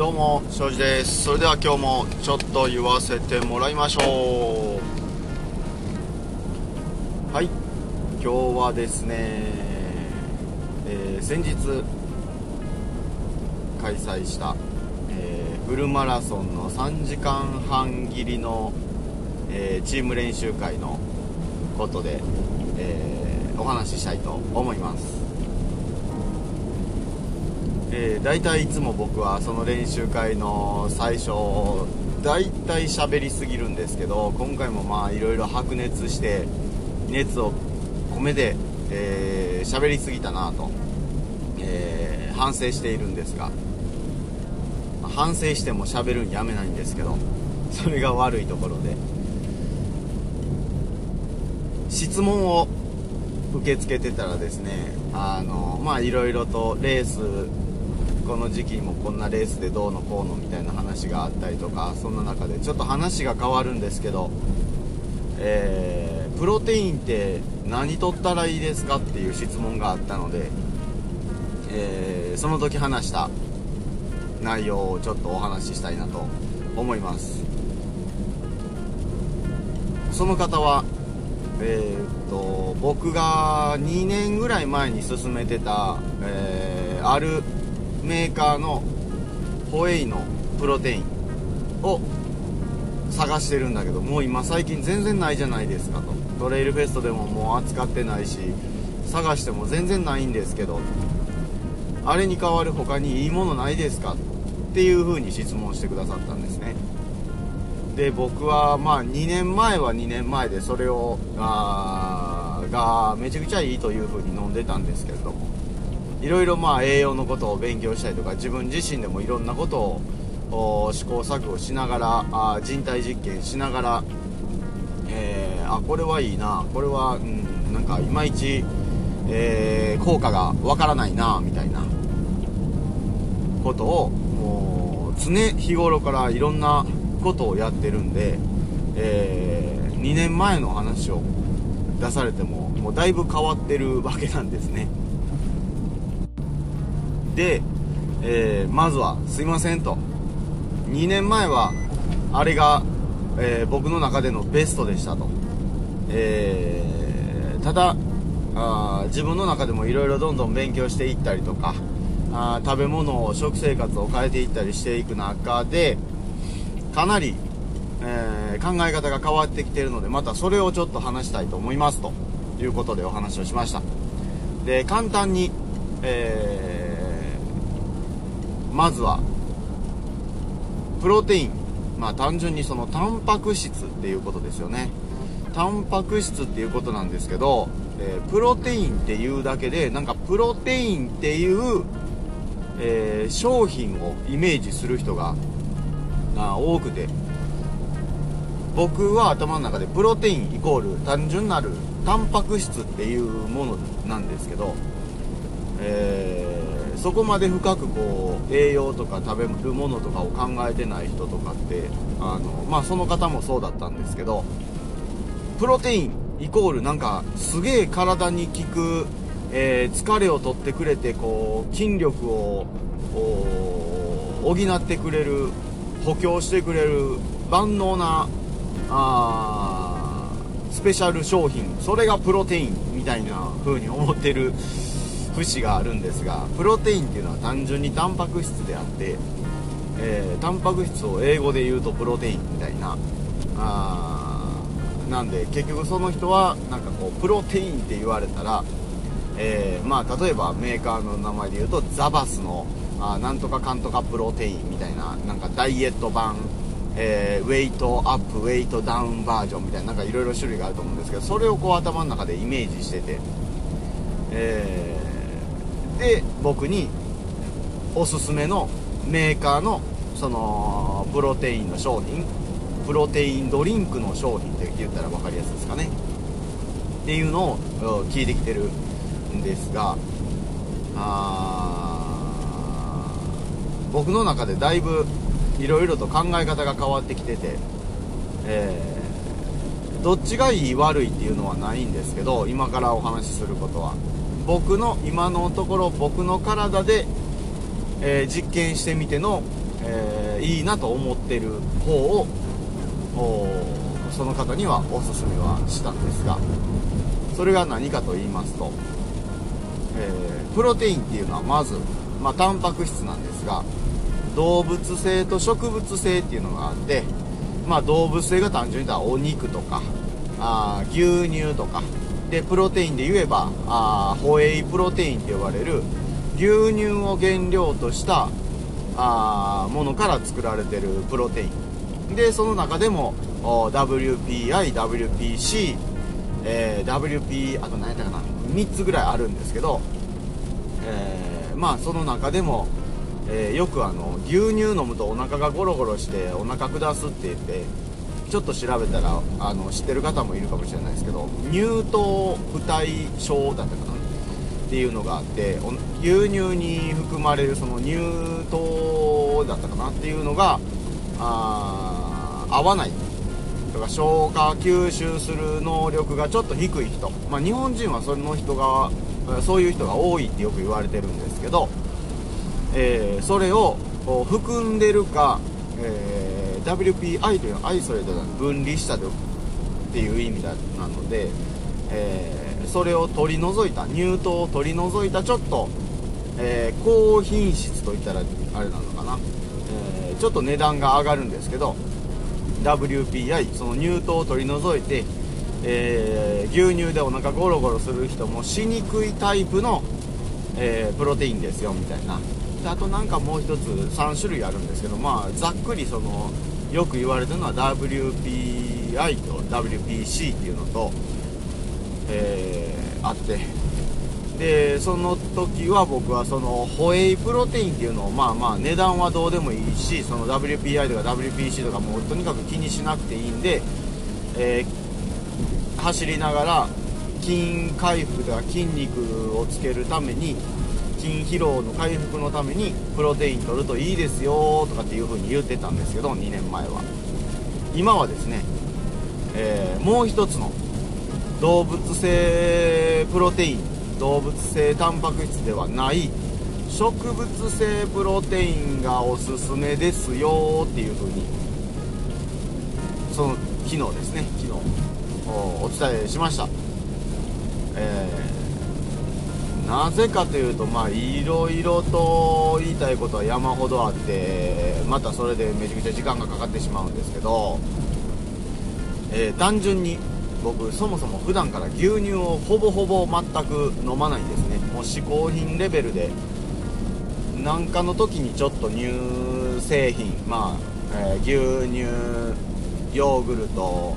どうも庄司です。それでは今日もちょっと言わせてもらいましょう。はい。今日はですね、えー先日開催した、えーフルマラソンの3時間半切りの、えーチーム練習会のことで、えお話ししたいと思います。えー、大体いつも僕はその練習会の最初大体喋りすぎるんですけど今回もまあいろいろ白熱して熱を込めて喋、えーりすぎたなと、えー反省しているんですが、反省しても喋るんやめないんですけどそれが悪いところで質問を受け付けてたらですねあのまあいろいろとレースこの時期にもこんなレースでどうのこうのみたいな話があったりとかそんな中でちょっと話が変わるんですけど、えープロテインって何取ったらいいですかっていう質問があったので、えーその時話した内容をちょっとお話ししたいなと思います。その方はえーっと僕が2年ぐらい前に勧めてた、えーあるメーカーのホエイのプロテインを探してるんだけどもう今最近全然ないじゃないですかと。トレイルフェストでももう扱ってないし探しても全然ないんですけどあれに代わる他にいいものないですかっていう風に質問してくださったんですね。で僕はまあ2年前は2年前でそれをあーがめちゃくちゃいいという風に飲んでたんですけれども。いろいろまあ栄養のことを勉強したりとか自分自身でもいろんなことを試行錯誤しながらあ人体実験しながら、えーあこれはいいなこれは、うん、なんかいまいち、えー効果がわからないなみたいなことをもう常日頃からいろんなことをやってるんで、え2年前の話を出されてももうだいぶ変わってるわけなんですね。で、えーまずはすいませんと。2年前はあれが、えー僕の中でのベストでしたと、えーただあ自分の中でもいろいろどんどん勉強していったりとかあ食べ物を食生活を変えていったりしていく中でかなり、えー考え方が変わってきているのでまたそれをちょっと話したいと思いますということでお話をしました。で簡単に、えーまずはプロテイン。まあ単純にそのタンパク質っていうことですよね。タンパク質っていうことなんですけど、えープロテインっていうだけでなんかプロテインっていう、えー商品をイメージする人があ多くて。僕は頭の中でプロテインイコール単純なるタンパク質っていうものなんですけど、えーそこまで深くこう栄養とか食べるものとかを考えてない人とかってあのまあその方もそうだったんですけどプロテインイコールなんかすげえ体に効く、えー疲れを取ってくれてこう筋力を補ってくれる補強してくれる万能なあスペシャル商品。それがプロテインみたいな風に思ってる節があるんですがプロテインっていうのは単純にタンパク質であって、えータンパク質を英語で言うとプロテインみたいなあなんで結局その人はなんかこうプロテインって言われたら、えーまあ例えばメーカーの名前で言うとザバスのあなんとかかんとかプロテインみたいななんかダイエット版えーウェイトアップウェイトダウンバージョンみたいななんかいろいろ種類があると思うんですけどそれをこう頭の中でイメージしてて、えで僕におすすめのメーカーのそのプロテインの商品プロテインドリンクの商品って言ったら分かりやすいですかね。っていうのを聞いてきてるんですがあー僕の中でだいぶいろいろと考え方が変わってきてて、えーどっちがいい悪いっていうのはないんですけど今からお話しすることは。僕の今のところ僕の体で、えー実験してみてのえー、いいなと思ってる方をその方にはおすすめはしたんですがそれが何かと言いますと、えー、プロテインっていうのはまず、まあ、タンパク質なんですが動物性と植物性っていうのがあって、まあ、動物性が単純に言ったらお肉とかあ牛乳とかでプロテインで言えばあホエイプロテインって呼ばれる牛乳を原料としたあものから作られてるプロテイン。でその中でも WPI、WPC、えー、WP あと何やったかな3つぐらいあるんですけど、えー、まあその中でも、えー、よくあの牛乳飲むとお腹がゴロゴロしてお腹下すって言ってちょっと調べたらあの知ってる方もいるかもしれないですけど乳糖不耐症だったかなっていうのがあって牛乳に含まれるその乳糖だったかなっていうのがあ合わないとか消化吸収する能力がちょっと低い人、まあ、日本人はその人がそういう人が多いってよく言われてるんですけど、えー、それを含んでるか、えー、WPI というのはアイソレートな分離したっていう意味なので、えーそれを取り除いた乳糖を取り除いたちょっと、えー、高品質といったらあれなのかな、えー、ちょっと値段が上がるんですけど WPI その乳糖を取り除いて、え、牛乳でお腹ゴロゴロする人もしにくいタイプの、えプロテインですよみたいな。であとなんかもう一つ3種類あるんですけどまあざっくりそのよく言われてるのは WPI と WPC っていうのとえー、あって。でその時は僕はそのホエイプロテインっていうのをまあまあ値段はどうでもいいしその WPI とか WPC とかもうとにかく気にしなくていいんで、えー、走りながら筋回復とか筋肉をつけるために筋疲労の回復のためにプロテイン取るといいですよとかっていう風に言ってたんですけど2年前は。今はですね、えー、もう一つの動物性プロテイン動物性タンパク質ではない植物性プロテインがおすすめですよっていう風にその昨日ですね昨日お伝えしました。えー、なぜかというとまあいろいろと言いたいことは山ほどあってまたそれでめちゃくちゃ時間がかかってしまうんですけど、えー、単純に僕そもそも普段から牛乳をほぼほぼ全く飲まないんですね。もう嗜好品レベルでなんかの時にちょっと乳製品まあ、えー、牛乳ヨーグルト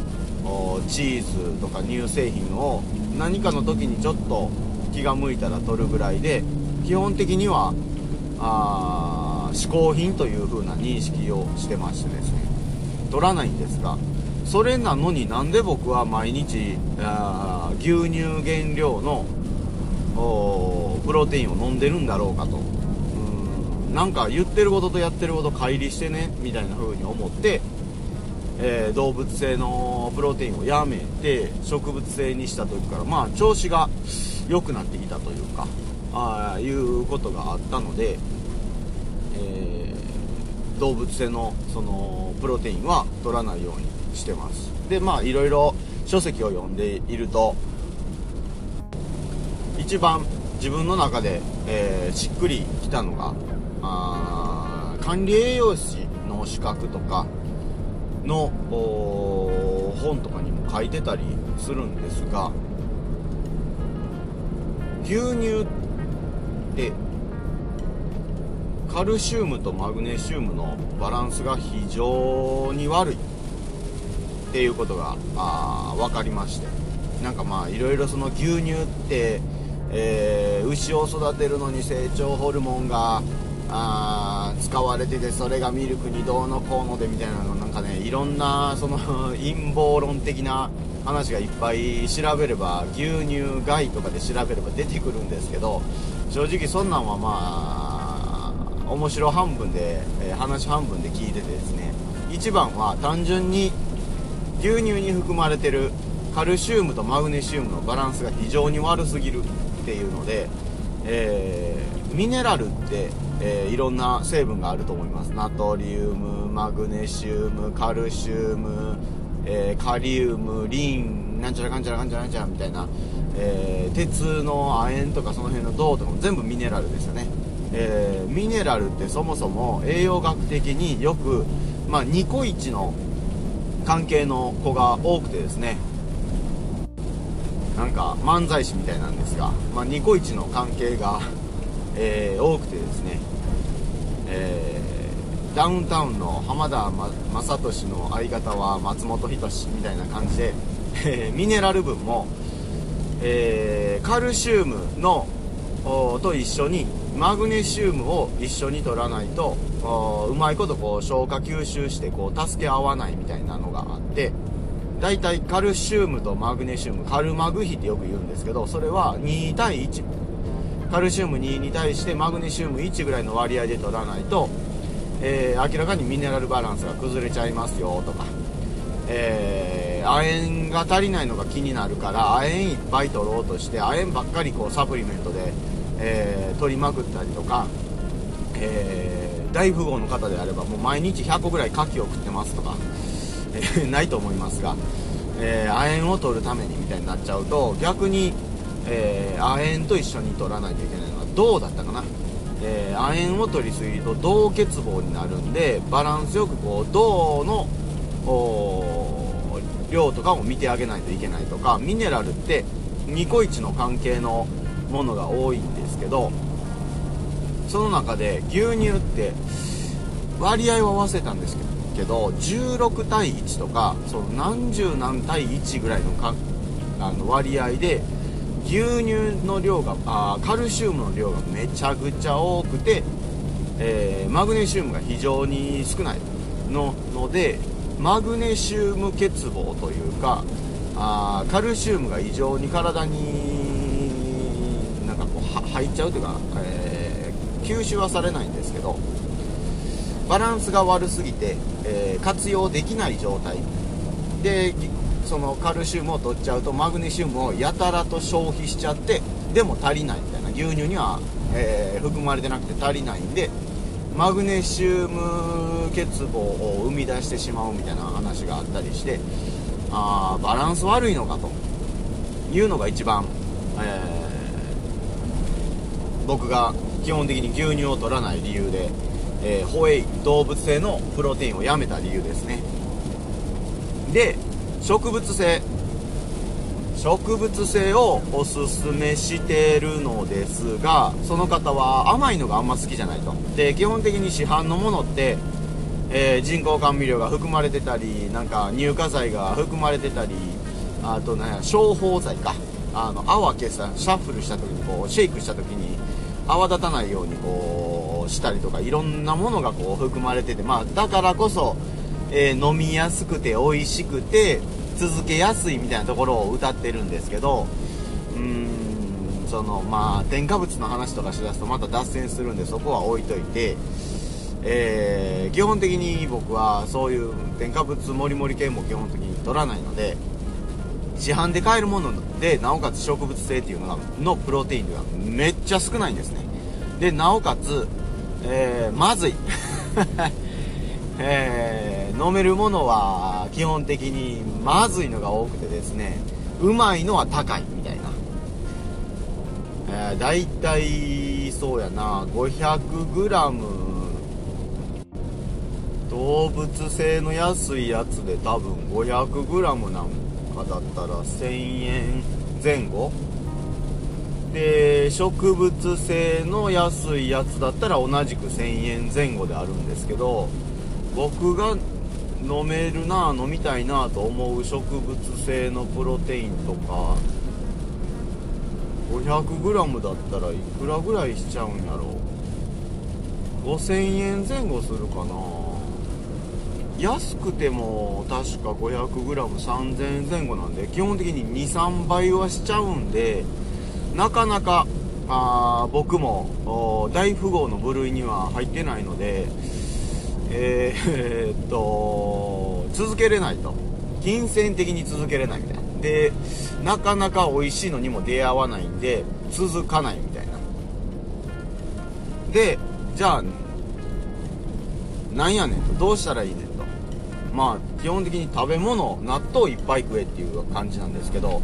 チーズとか乳製品を何かの時にちょっと気が向いたら取るぐらいで基本的にはあ嗜好品という風な認識をしてましてですね。取らないんですがそれなのになんで僕は毎日あ牛乳原料のプロテインを飲んでるんだろうかと。うんなんか言ってることとやってること乖離してねみたいな風に思って、えー、動物性のプロテインをやめて植物性にした時からまあ調子が良くなってきたというかあいうことがあったので、えー、動物性のそのプロテインは取らないようにしてます。でまあいろいろ書籍を読んでいると一番自分の中で、えー、しっくりきたのがあ管理栄養士の資格とかの本とかにも書いてたりするんですが牛乳ってカルシウムとマグネシウムのバランスが非常に悪いっていうことがあ分かりまして。なんかまあいろいろその牛乳って、えー、牛を育てるのに成長ホルモンがあ使われててそれがミルクにどうのこうのでみたいなのなんかねいろんな その陰謀論的な話がいっぱい調べれば牛乳害とかで調べれば出てくるんですけど正直そんなんはまあ面白半分で、え、話半分で聞いててですね一番は単純に牛乳に含まれてるカルシウムとマグネシウムのバランスが非常に悪すぎるっていうので、えー、ミネラルって、えー、いろんな成分があると思います。ナトリウムマグネシウムカルシウム、えー、カリウムリンなんちゃらかんちゃらかんちゃらかんちゃらみたいな、えー、鉄の亜鉛とかその辺の銅とかも全部ミネラルですよね、えミネラルってそもそも栄養学的によく、まあ、ニコイチの関係の子が多くてですね。なんか漫才師みたいなんですが、まあ、ニコイチの関係が、えー、多くてですね、えー、ダウンタウンの浜田雅俊の相方は松本人志みたいな感じで、えー、ミネラル分も、えカルシウムのと一緒にマグネシウムを一緒に取らないとうまいことこう消化吸収してこう助け合わないみたいなのがあって大体カルシウムとマグネシウムカルマグ比ってよく言うんですけどそれは2対1カルシウム2に対してマグネシウム1ぐらいの割合で取らないと、えー、明らかにミネラルバランスが崩れちゃいますよとか、えー、亜鉛が足りないのが気になるから亜鉛いっぱい取ろうとして亜鉛ばっかりこうサプリメントで、えー、取りまくったりとか、え大富豪の方であればもう毎日100個ぐらい牡蠣を食ってますとかえないと思いますが、えー、亜鉛を取るためにみたいになっちゃうと逆に、えー、亜鉛と一緒に取らないといけないのは銅だったかな、えー、亜鉛を取りすぎると銅欠乏になるんでバランスよくこう銅の量とかも見てあげないといけないとかミネラルってニコイチの関係のものが多いんですけどその中で牛乳って割合は忘れたんですけどけど16対1とかその何十何対1ぐらいのかあの割合で牛乳の量があカルシウムの量がめちゃくちゃ多くて、えー、マグネシウムが非常に少ないののでマグネシウム欠乏というかあカルシウムが異常に体になんかこう入っちゃうというか、えー、吸収はされないんですけどバランスが悪すぎて、えー、活用できない状態。でそのカルシウムを取っちゃうとマグネシウムをやたらと消費しちゃってでも足りないみたいな牛乳には、えー、含まれてなくて足りないんでマグネシウム欠乏を生み出してしまうみたいな話があったりしてあバランス悪いのかというのが一番、えー、僕が基本的に牛乳を取らない理由でえー、ホエイ動物性のプロテインをやめた理由ですね。で植物性植物性をおすすめしてるのですがその方は甘いのがあんま好きじゃないと。で基本的に市販のものって、えー、人工甘味料が含まれてたりなんか乳化剤が含まれてたりあとね消泡剤か。あの泡消さシャッフルした時にこうシェイクした時に泡立たないようにこうしたりとかいろんなものがこう含まれててまあだからこそ、えー、飲みやすくて美味しくて続けやすいみたいなところを歌ってるんですけどうーんそのまあ添加物の話とかしだすとまた脱線するんでそこは置いといてえー、基本的に僕はそういう添加物もりもり系も基本的に取らないので市販で買えるものでなおかつ植物性っていうのがのプロテインがめっちゃ少ないんですね。でなおかつ、えー、まずい。えー、飲めるものは基本的にまずいのが多くてですねうまいのは高いみたいな、えー、大体そうやな。500g 動物性の安いやつで多分 500g なんかだったら1000円前後。で植物性の安いやつだったら同じく1000円前後であるんですけど僕が飲めるな飲みたいなと思う植物性のプロテインとか。500g だったらいくらぐらいしちゃうんやろ5000円前後するかな。安くても確か 500g3000 円前後なんで基本的に23倍はしちゃうんでなかなかあ僕も大富豪の部類には入ってないのでえー、っと続けれないと。金銭的に続けれないみたいな。でなかなか美味しいのにも出会わないんで続かないみたいな。でじゃあなんやねんと。どうしたらいいねんと。まあ基本的に食べ物納豆いっぱい食えっていう感じなんですけど。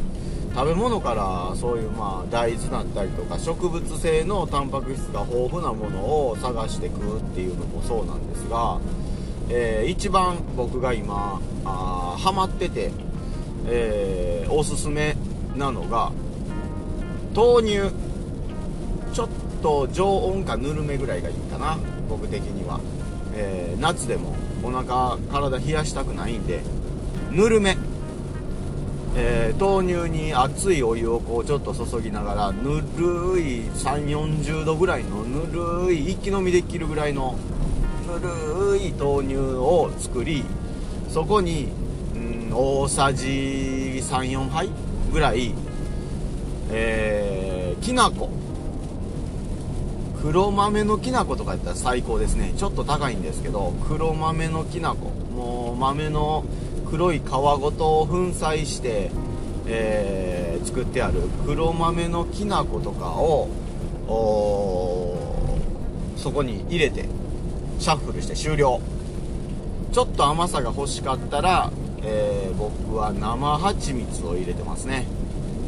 食べ物からそういうまあ大豆だったりとか植物性のタンパク質が豊富なものを探して食うっていうのもそうなんですが、えー、一番僕が今あハマってて、えー、おすすめなのが豆乳。ちょっと常温かぬるめぐらいがいいかな僕的には、えー、夏でもお腹体冷やしたくないんでぬるめ。えー、豆乳に熱いお湯をこうちょっと注ぎながらぬるい3 4 0度ぐらいのぬるい一気飲みできるぐらいのぬるい豆乳を作りそこに、うん、大さじ34杯ぐらい、えー、きな粉黒豆のきな粉とかやったら最高ですね。ちょっと高いんですけど黒豆のきな粉もう豆の黒い皮ごと粉砕して、えー、作ってある黒豆のきな粉とかをそこに入れてシャッフルして終了。ちょっと甘さが欲しかったら、えー、僕は生蜂蜜を入れてますね。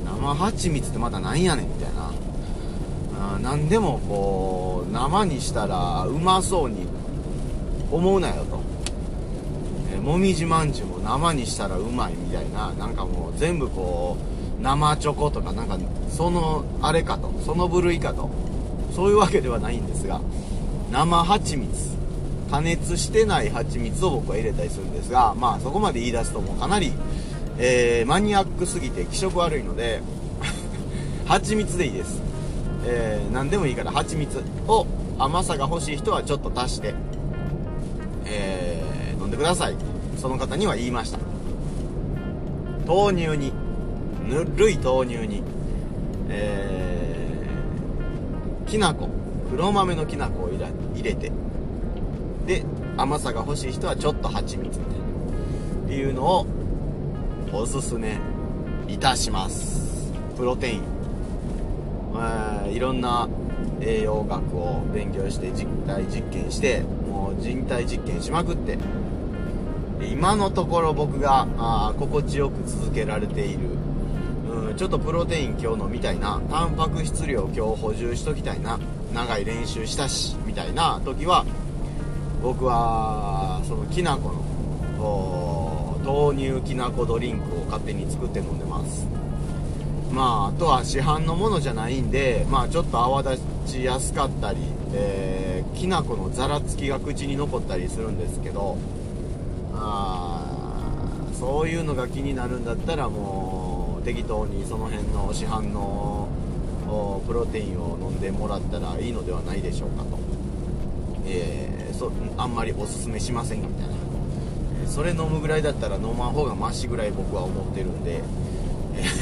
生蜂蜜ってまた何やねんみたいな。何でもこう生にしたらうまそうに思うなよもみじまんじゅうも生にしたらうまいみたいななんかもう全部こう生チョコとかなんかそのあれかとその部類かと。そういうわけではないんですが生蜂蜜加熱してない蜂蜜を僕は入れたりするんですがまあそこまで言い出すともうかなり、えー、マニアックすぎて気色悪いので蜂蜜でいいです、えー、何でもいいから蜂蜜を甘さが欲しい人はちょっと足して、えー、飲んでください。その方には言いました。豆乳にぬるい豆乳にえー、きな粉黒豆のきな粉を入れてで甘さが欲しい人はちょっと蜂蜜みたいなっていうのをおすすめいたします。プロテイン、え、いろんな栄養学を勉強して実体実験してもう人体実験しまくって今のところ僕があ心地よく続けられている、うん、ちょっとプロテイン今日飲みたいな。タンパク質量今日補充しときたいな。長い練習したしみたいな時は僕はそのきな粉の豆乳きな粉ドリンクを勝手に作って飲んでます。まああとは市販のものじゃないんでまあちょっと泡立ちやすかったり、えー、きな粉のざらつきが口に残ったりするんですけどあそういうのが気になるんだったらもう適当にその辺の市販のプロテインを飲んでもらったらいいのではないでしょうかと、えー、そあんまりおすすめしませんみたいな。それ飲むぐらいだったら飲まん方がマシぐらい僕は思ってるんで、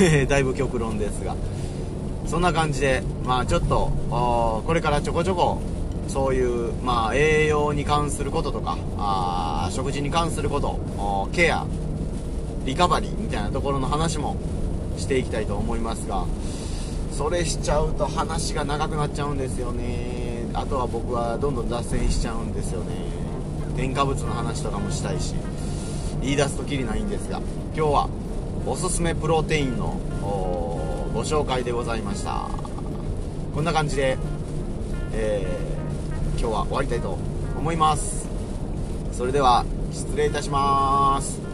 え、だいぶ極論ですが。そんな感じでまあちょっとこれからちょこちょこそういう、まあ、栄養に関することとかあ食事に関することケアリカバリーみたいなところの話もしていきたいと思いますがそれしちゃうと話が長くなっちゃうんですよね。あとは僕はどんどん脱線しちゃうんですよね。添加物の話とかもしたいし言い出すときりないんですが今日はおすすめプロテインのご紹介でございました。こんな感じで、えー今日は終わりたいと思います。それでは失礼いたします。